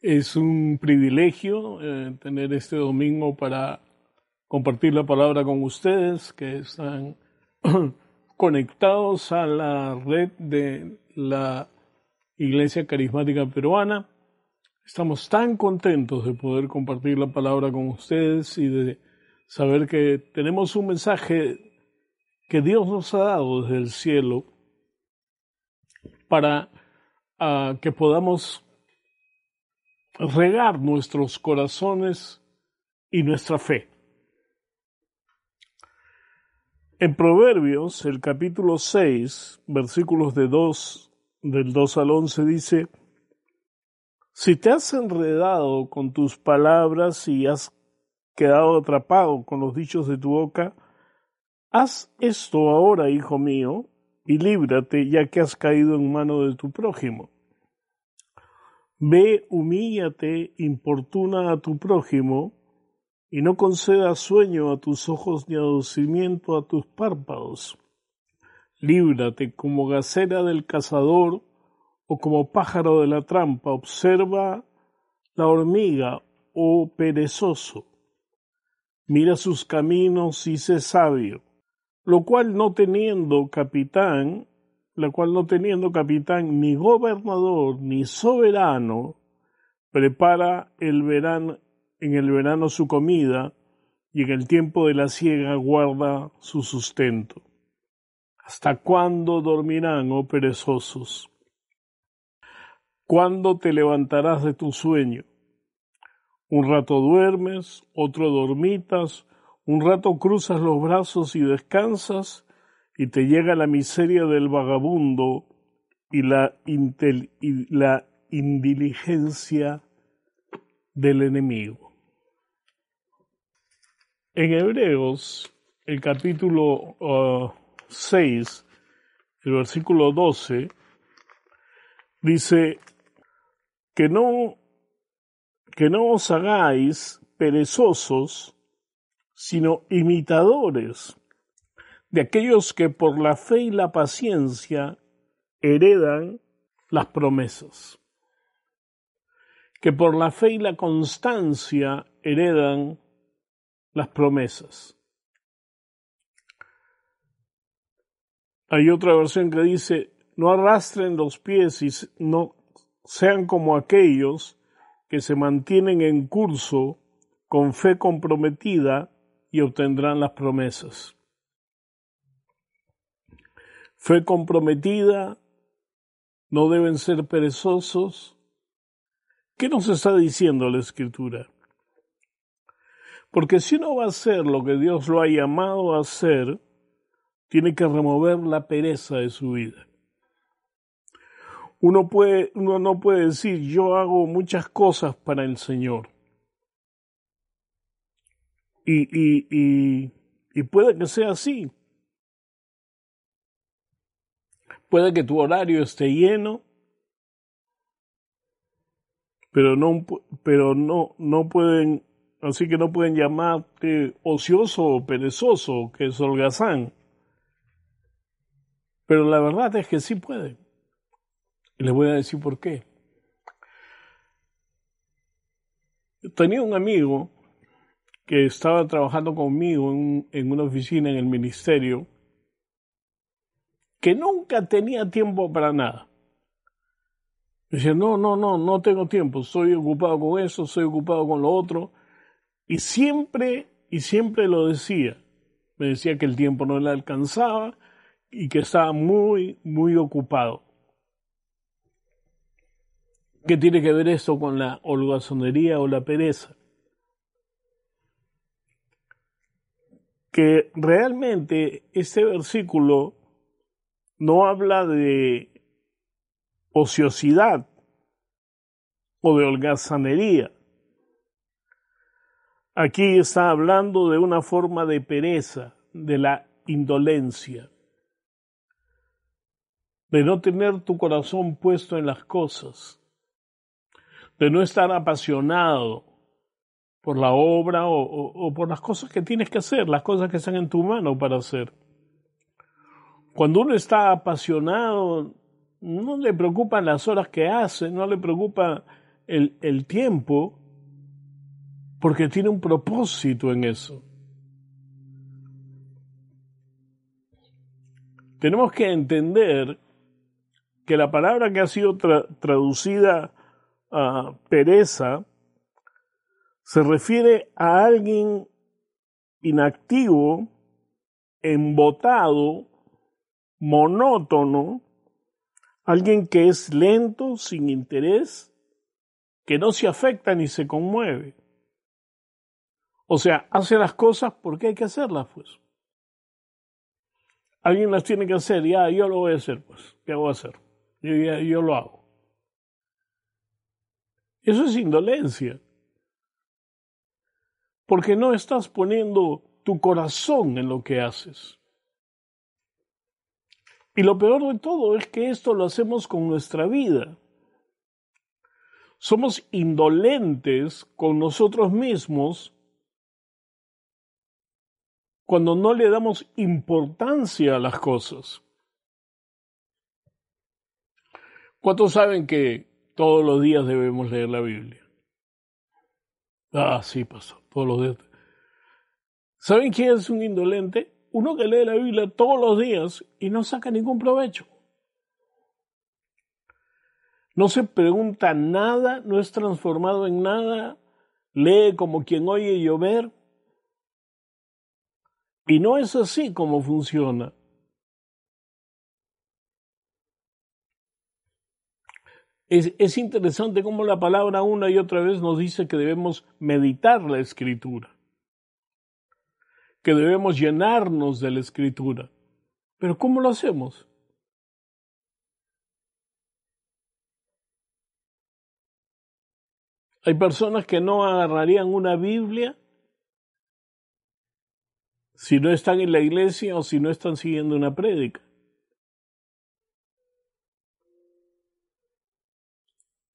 Es un privilegio eh, tener este domingo para compartir la palabra con ustedes que están conectados a la red de la Iglesia Carismática Peruana. Estamos tan contentos de poder compartir la palabra con ustedes y de saber que tenemos un mensaje que Dios nos ha dado desde el cielo para ah, que podamos regar nuestros corazones y nuestra fe. En Proverbios, el capítulo 6, versículos de 2, del 2 al 11, dice, Si te has enredado con tus palabras y has quedado atrapado con los dichos de tu boca, haz esto ahora, hijo mío, y líbrate ya que has caído en mano de tu prójimo Ve, humíllate, importuna a tu prójimo, y no concedas sueño a tus ojos ni adocimiento a tus párpados. Líbrate como gacera del cazador o como pájaro de la trampa. Observa la hormiga, oh perezoso. Mira sus caminos y sé sabio, lo cual no teniendo capitán la cual no teniendo capitán ni gobernador ni soberano, prepara el verano, en el verano su comida y en el tiempo de la siega guarda su sustento. ¿Hasta cuándo dormirán, oh perezosos? ¿Cuándo te levantarás de tu sueño? Un rato duermes, otro dormitas, un rato cruzas los brazos y descansas, y te llega la miseria del vagabundo y la, indiligencia del enemigo. En Hebreos, el capítulo 6, uh, el versículo 12, dice que no, que no os hagáis perezosos, sino imitadores de aquellos que por la fe y la paciencia heredan las promesas, que por la fe y la constancia heredan las promesas. Hay otra versión que dice, no arrastren los pies y no sean como aquellos que se mantienen en curso con fe comprometida y obtendrán las promesas fe comprometida, no deben ser perezosos. ¿Qué nos está diciendo la Escritura? Porque si uno va a hacer lo que Dios lo ha llamado a hacer, tiene que remover la pereza de su vida. Uno, puede, uno no puede decir yo hago muchas cosas para el Señor. Y, y, y, y puede que sea así, Puede que tu horario esté lleno, pero no, pero no, no pueden, así que no pueden llamarte ocioso o perezoso, que es holgazán. Pero la verdad es que sí pueden. Y les voy a decir por qué. Tenía un amigo que estaba trabajando conmigo en, en una oficina en el ministerio que nunca tenía tiempo para nada. Dice, no, no, no, no tengo tiempo, estoy ocupado con eso, estoy ocupado con lo otro. Y siempre, y siempre lo decía. Me decía que el tiempo no le alcanzaba y que estaba muy, muy ocupado. ¿Qué tiene que ver esto con la holgazonería o la pereza? Que realmente este versículo no habla de ociosidad o de holgazanería. Aquí está hablando de una forma de pereza, de la indolencia, de no tener tu corazón puesto en las cosas, de no estar apasionado por la obra o, o por las cosas que tienes que hacer, las cosas que están en tu mano para hacer. Cuando uno está apasionado, no le preocupan las horas que hace, no le preocupa el, tiempo porque tiene un propósito en eso. Tenemos que entender que la palabra que ha sido traducida a pereza se refiere a alguien inactivo, embotado, monótono, alguien que es lento, sin interés, que no se afecta ni se conmueve. O sea, hace las cosas porque hay que hacerlas, pues. Alguien las tiene que hacer, ya, yo lo voy a hacer, pues. ¿Qué voy a hacer? Yo, yo lo hago. Eso es indolencia. Porque no estás poniendo tu corazón en lo que haces. Y lo peor de todo es que esto lo hacemos con nuestra vida. Somos indolentes con nosotros mismos cuando no le damos importancia a las cosas. ¿Cuántos saben que todos los días debemos leer la Biblia? Ah, sí, pasó, todos los días. ¿Saben quién es un indolente? Uno que lee la Biblia todos los días y no saca ningún provecho. No se pregunta nada, no es transformado en nada, lee como quien oye llover, y no es así como funciona. Es, es, interesante cómo la palabra una y otra vez nos dice que debemos meditar la escritura, que debemos llenarnos de la escritura. Pero ¿cómo lo hacemos? Hay personas que no agarrarían una Biblia si no están en la iglesia o si no están siguiendo una prédica.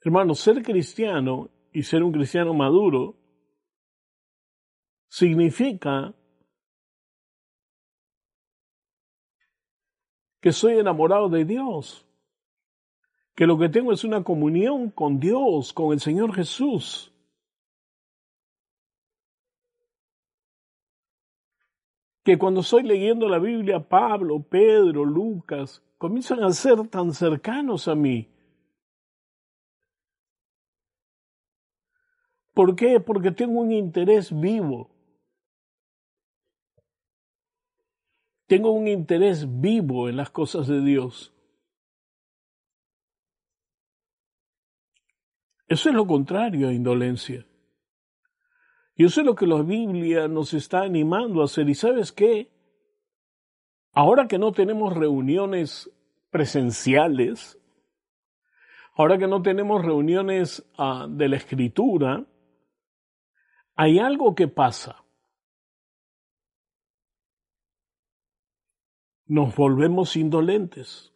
Hermano, ser cristiano y ser un cristiano maduro significa que soy enamorado de Dios, que lo que tengo es una comunión con Dios, con el Señor Jesús. que cuando estoy leyendo la Biblia, Pablo, Pedro, Lucas, comienzan a ser tan cercanos a mí. ¿Por qué? Porque tengo un interés vivo. Tengo un interés vivo en las cosas de Dios. Eso es lo contrario a indolencia. Y eso es lo que la Biblia nos está animando a hacer. ¿Y sabes qué? Ahora que no tenemos reuniones presenciales, ahora que no tenemos reuniones ah, de la escritura, hay algo que pasa. Nos volvemos indolentes.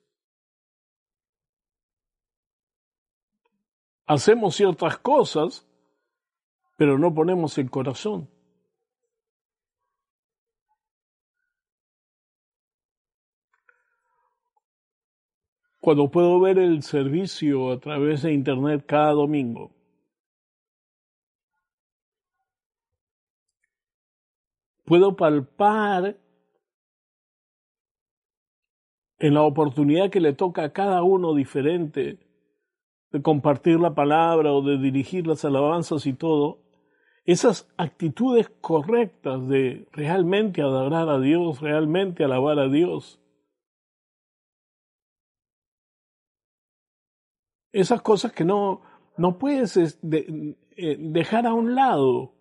Hacemos ciertas cosas pero no ponemos el corazón. Cuando puedo ver el servicio a través de Internet cada domingo, puedo palpar en la oportunidad que le toca a cada uno diferente de compartir la palabra o de dirigir las alabanzas y todo, esas actitudes correctas de realmente adorar a Dios, realmente alabar a Dios. Esas cosas que no, no puedes eh, dejar a un lado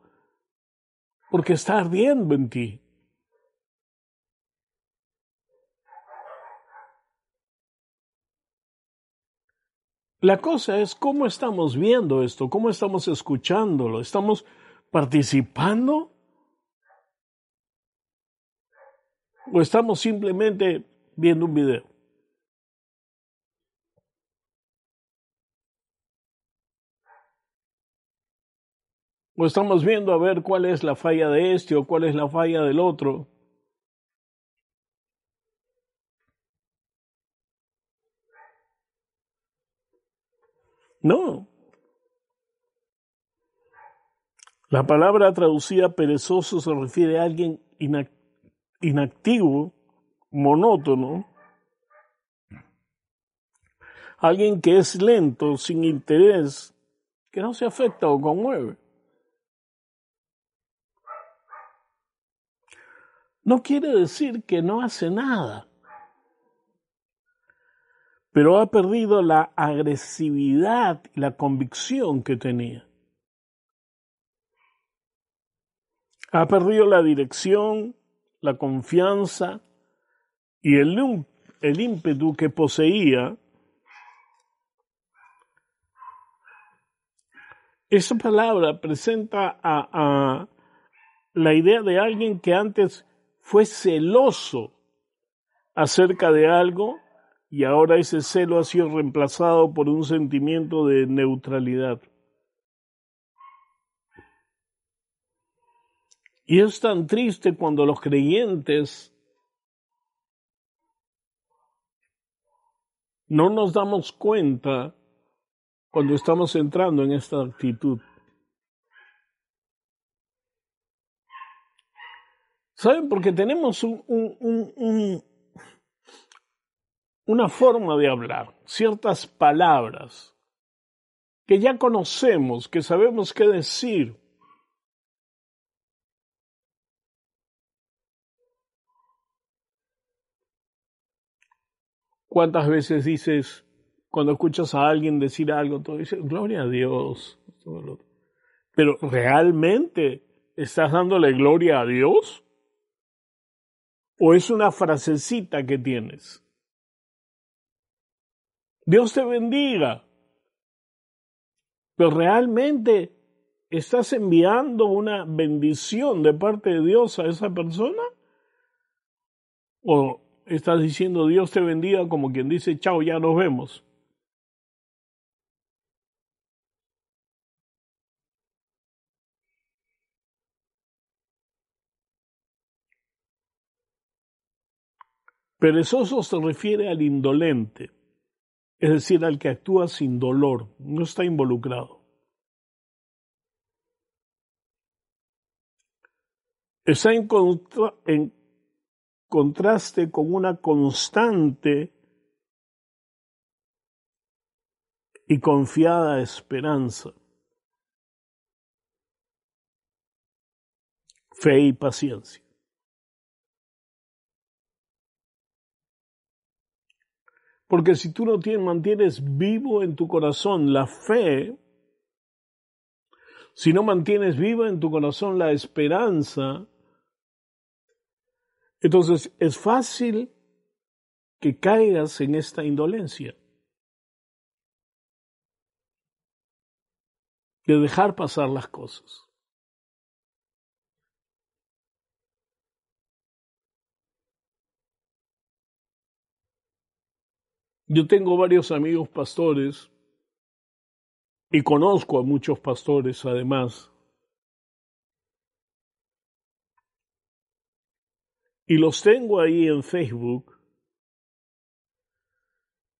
porque está ardiendo en ti. La cosa es cómo estamos viendo esto, cómo estamos escuchándolo, estamos participando? ¿O estamos simplemente viendo un video? ¿O estamos viendo a ver cuál es la falla de este o cuál es la falla del otro? No, La palabra traducida perezoso se refiere a alguien inactivo, monótono, alguien que es lento, sin interés, que no se afecta o conmueve. No quiere decir que no hace nada, pero ha perdido la agresividad y la convicción que tenía. Ha perdido la dirección, la confianza y el, ímpetu que poseía. Esa palabra presenta la idea de alguien que antes fue celoso acerca de algo y ahora ese celo ha sido reemplazado por un sentimiento de neutralidad. Y es tan triste cuando los creyentes no nos damos cuenta cuando estamos entrando en esta actitud. ¿Saben? Porque tenemos una forma de hablar, ciertas palabras que ya conocemos, que sabemos qué decir. ¿Cuántas veces dices, cuando escuchas a alguien decir algo, todo dices, gloria a Dios? Pero ¿realmente estás dándole gloria a Dios? ¿O es una frasecita que tienes? Dios te bendiga. Pero realmente estás enviando una bendición de parte de Dios a esa persona? ¿O estás diciendo Dios te bendiga como quien dice chao, ya nos vemos? Perezoso se refiere al indolente, es decir, al que actúa sin dolor, no está involucrado. Está en, en contraste con una constante y confiada esperanza, fe y paciencia. Porque si tú no tienes, mantienes vivo en tu corazón la fe, si no mantienes viva en tu corazón la esperanza, entonces es fácil que caigas en esta indolencia. De dejar pasar las cosas. Yo tengo varios amigos pastores y conozco a muchos pastores además. Y los tengo ahí en Facebook.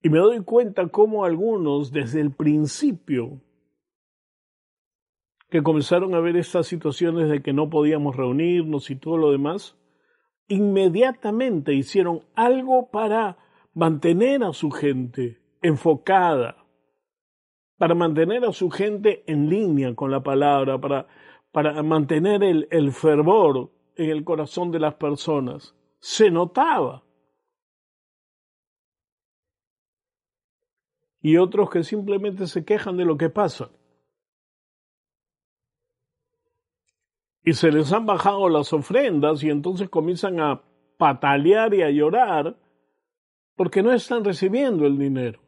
Y me doy cuenta cómo algunos desde el principio que comenzaron a ver estas situaciones de que no podíamos reunirnos y todo lo demás, inmediatamente hicieron algo para mantener a su gente enfocada, para mantener a su gente en línea con la palabra, para, para mantener el, el fervor en el corazón de las personas. Se notaba. Y otros que simplemente se quejan de lo que pasa. Y se les han bajado las ofrendas y entonces comienzan a patalear y a llorar porque no están recibiendo el dinero.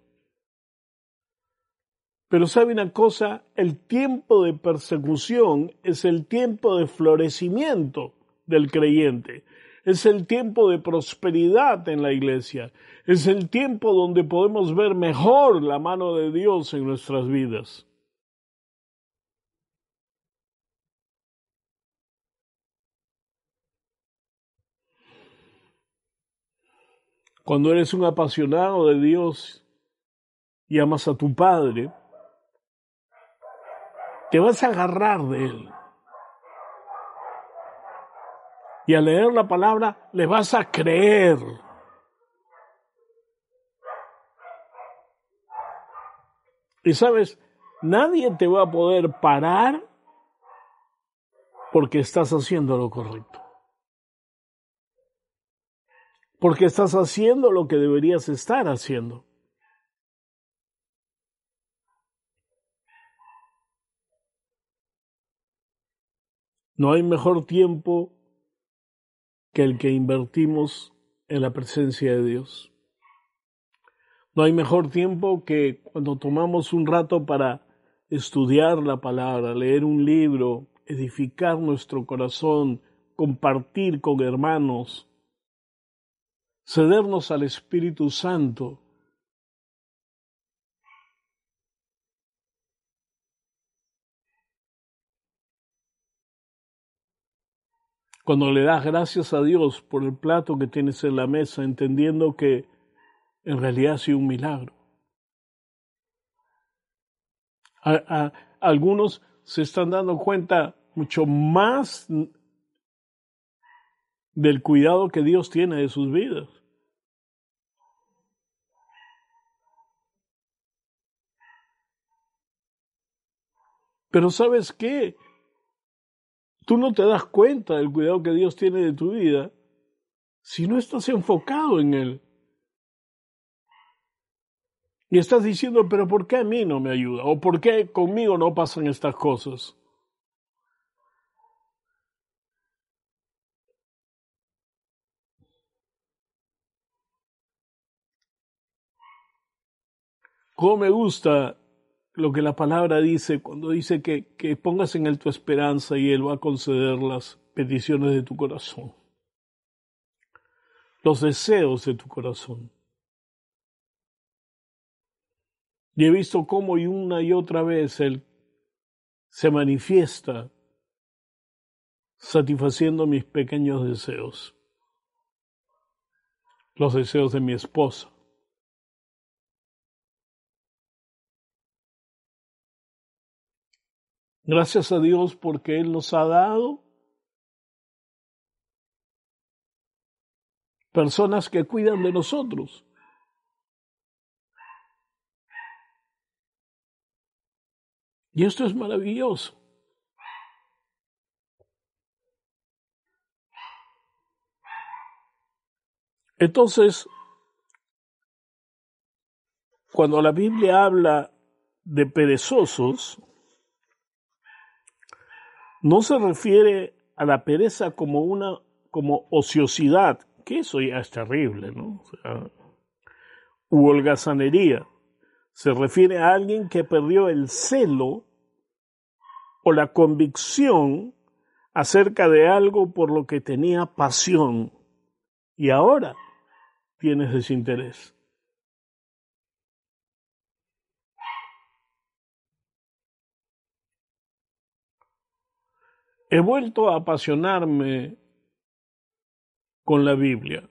Pero sabe una cosa, el tiempo de persecución es el tiempo de florecimiento del creyente, es el tiempo de prosperidad en la iglesia, es el tiempo donde podemos ver mejor la mano de Dios en nuestras vidas. Cuando eres un apasionado de Dios y amas a tu Padre, te vas a agarrar de Él. Y al leer la palabra, le vas a creer. Y sabes, nadie te va a poder parar porque estás haciendo lo correcto. Porque estás haciendo lo que deberías estar haciendo. No hay mejor tiempo que el que invertimos en la presencia de Dios. No hay mejor tiempo que cuando tomamos un rato para estudiar la palabra, leer un libro, edificar nuestro corazón, compartir con hermanos, cedernos al Espíritu Santo. Cuando le das gracias a Dios por el plato que tienes en la mesa, entendiendo que en realidad ha sido un milagro. algunos se están dando cuenta mucho más del cuidado que Dios tiene de sus vidas. Pero sabes qué? Tú no te das cuenta del cuidado que Dios tiene de tu vida si no estás enfocado en Él. Y estás diciendo, pero ¿por qué a mí no me ayuda? ¿O por qué conmigo no pasan estas cosas? ¿Cómo me gusta lo que la palabra dice cuando dice que, que pongas en Él tu esperanza y Él va a conceder las peticiones de tu corazón? Los deseos de tu corazón. Y he visto cómo y una y otra vez Él se manifiesta satisfaciendo mis pequeños deseos, los deseos de mi esposa. Gracias a Dios porque Él nos ha dado personas que cuidan de nosotros. Y esto es maravilloso. Entonces, cuando la Biblia habla de perezosos, no se refiere a la pereza como una como ociosidad, que eso ya es terrible, ¿no? O u holgazanería. Se refiere a alguien que perdió el celo o la convicción acerca de algo por lo que tenía pasión y ahora tienes desinterés. He vuelto a apasionarme con la Biblia.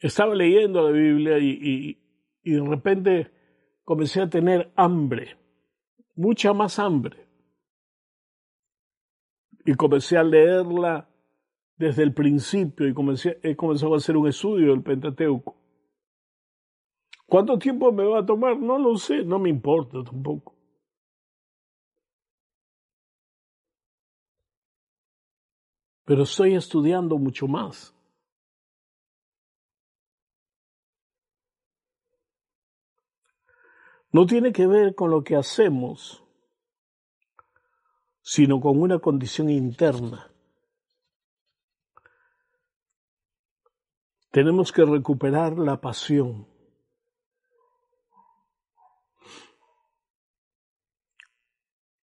Estaba leyendo la Biblia y, y de repente comencé a tener hambre, mucha más hambre. Y comencé a leerla desde el principio y comencé, he comenzado a hacer un estudio del Pentateuco. ¿Cuánto tiempo me va a tomar? No lo sé, no me importa tampoco. Pero estoy estudiando mucho más. no tiene que ver con lo que hacemos, sino con una condición interna. Tenemos que recuperar la pasión.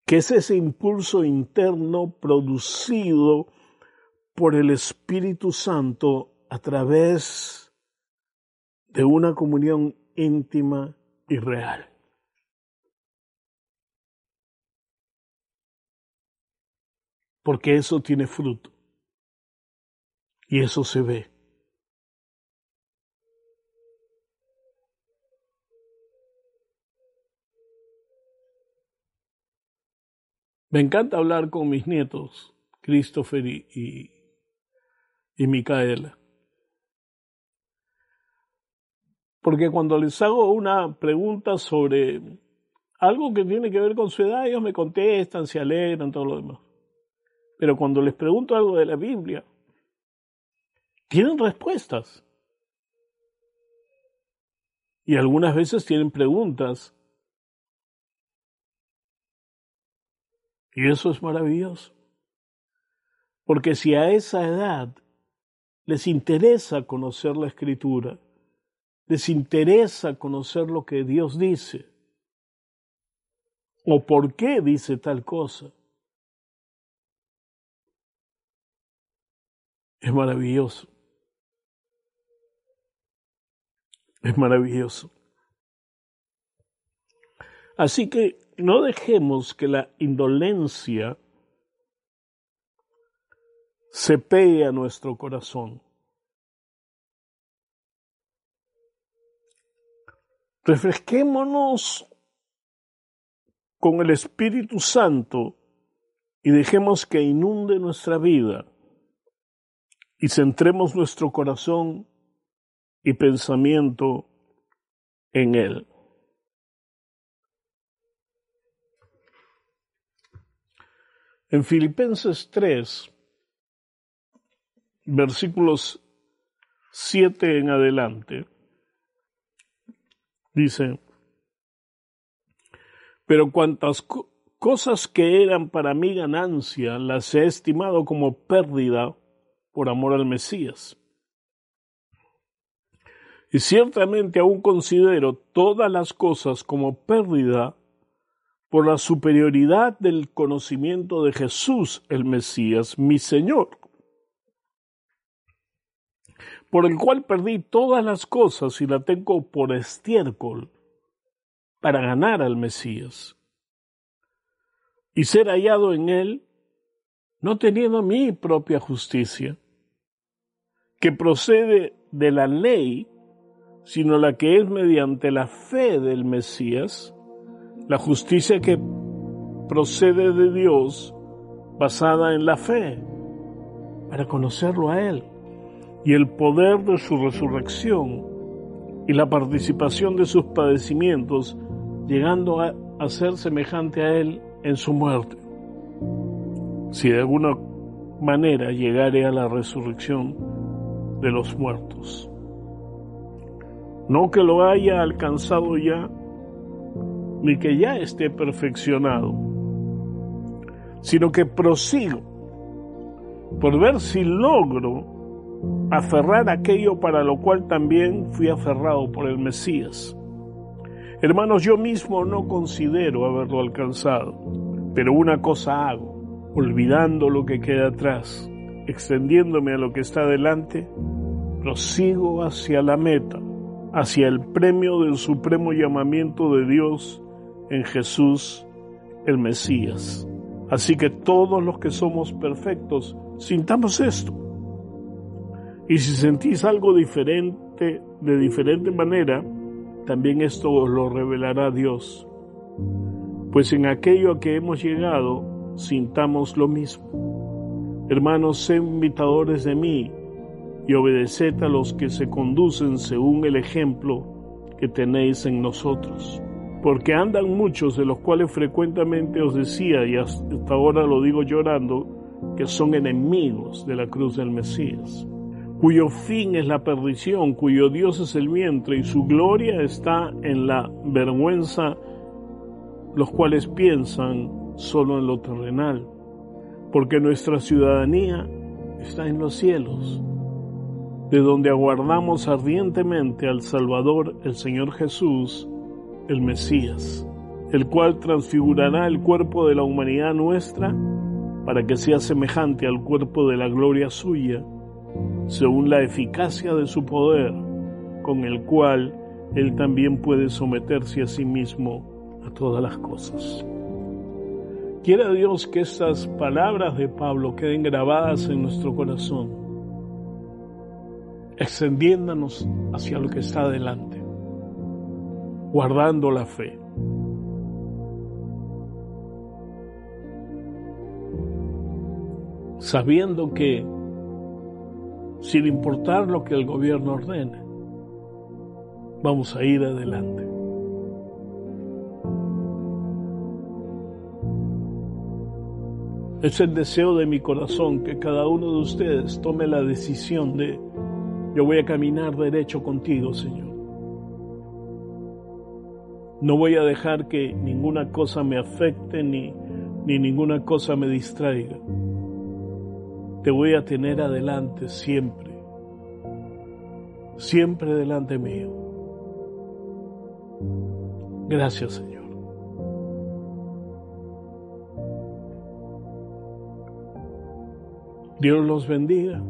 que es ese impulso interno producido por el Espíritu Santo a través de una comunión íntima y real. porque eso tiene fruto. Y eso se ve. Me encanta hablar con mis nietos Christopher y, Micaela. Porque cuando les hago una pregunta sobre algo que tiene que ver con su edad, ellos me contestan, se alegran, todo lo demás. Pero cuando les pregunto algo de la Biblia, tienen respuestas. Y algunas veces tienen preguntas. Y eso es maravilloso. Porque si a esa edad les interesa conocer la escritura, les interesa conocer lo que Dios dice, o por qué dice tal cosa, es maravilloso. Es maravilloso. Así que no dejemos que la indolencia se pegue a nuestro corazón. Refresquémonos con el Espíritu Santo y dejemos que inunde nuestra vida y centremos nuestro corazón y pensamiento en Él. En Filipenses 3, versículos 7 en adelante, dice, pero cuantas cosas que eran para mí ganancia las he estimado como pérdida por amor al Mesías. Y ciertamente aún considero todas las cosas como pérdida por la superioridad del conocimiento de Jesús el Mesías, mi Señor, por el cual perdí todas las cosas y la tengo por estiércol para ganar al Mesías. Y ser hallado en él, no teniendo mi propia justicia, que procede de la ley, sino la que es mediante la fe del Mesías, la justicia que procede de Dios basada en la fe, para conocerlo a Él, y el poder de su resurrección y la participación de sus padecimientos, llegando a, ser semejante a Él en su muerte. Si de alguna manera llegare a la resurrección de los muertos. No que lo haya alcanzado ya, ni que ya esté perfeccionado, sino que prosigo por ver si logro aferrar aquello para lo cual también fui aferrado por el Mesías. Hermanos, yo mismo no considero haberlo alcanzado, pero una cosa hago, olvidando lo que queda atrás, extendiéndome a lo que está delante, prosigo hacia la meta, hacia el premio del supremo llamamiento de Dios en Jesús el Mesías. Así que todos los que somos perfectos, sintamos esto. Y si sentís algo diferente, de diferente manera, también esto os lo revelará Dios. Pues en aquello a que hemos llegado, sintamos lo mismo. Hermanos, sean imitadores de mí y obedeced a los que se conducen según el ejemplo que tenéis en nosotros. Porque andan muchos de los cuales frecuentemente os decía, y hasta ahora lo digo llorando, que son enemigos de la cruz del Mesías, cuyo fin es la perdición, cuyo Dios es el vientre y su gloria está en la vergüenza, los cuales piensan solo en lo terrenal, porque nuestra ciudadanía está en los cielos de donde aguardamos ardientemente al Salvador, el Señor Jesús, el Mesías, el cual transfigurará el cuerpo de la humanidad nuestra para que sea semejante al cuerpo de la gloria suya, según la eficacia de su poder, con el cual Él también puede someterse a sí mismo a todas las cosas. Quiera Dios que estas palabras de Pablo queden grabadas en nuestro corazón extendiéndonos hacia lo que está adelante, guardando la fe. sabiendo que, sin importar lo que el gobierno ordene, vamos a ir adelante. Es el deseo de mi corazón que cada uno de ustedes tome la decisión de, yo voy a caminar derecho contigo, Señor. No voy a dejar que ninguna cosa me afecte ni, ni ninguna cosa me distraiga. Te voy a tener adelante siempre, siempre delante mío. Gracias, Señor. Dios los bendiga.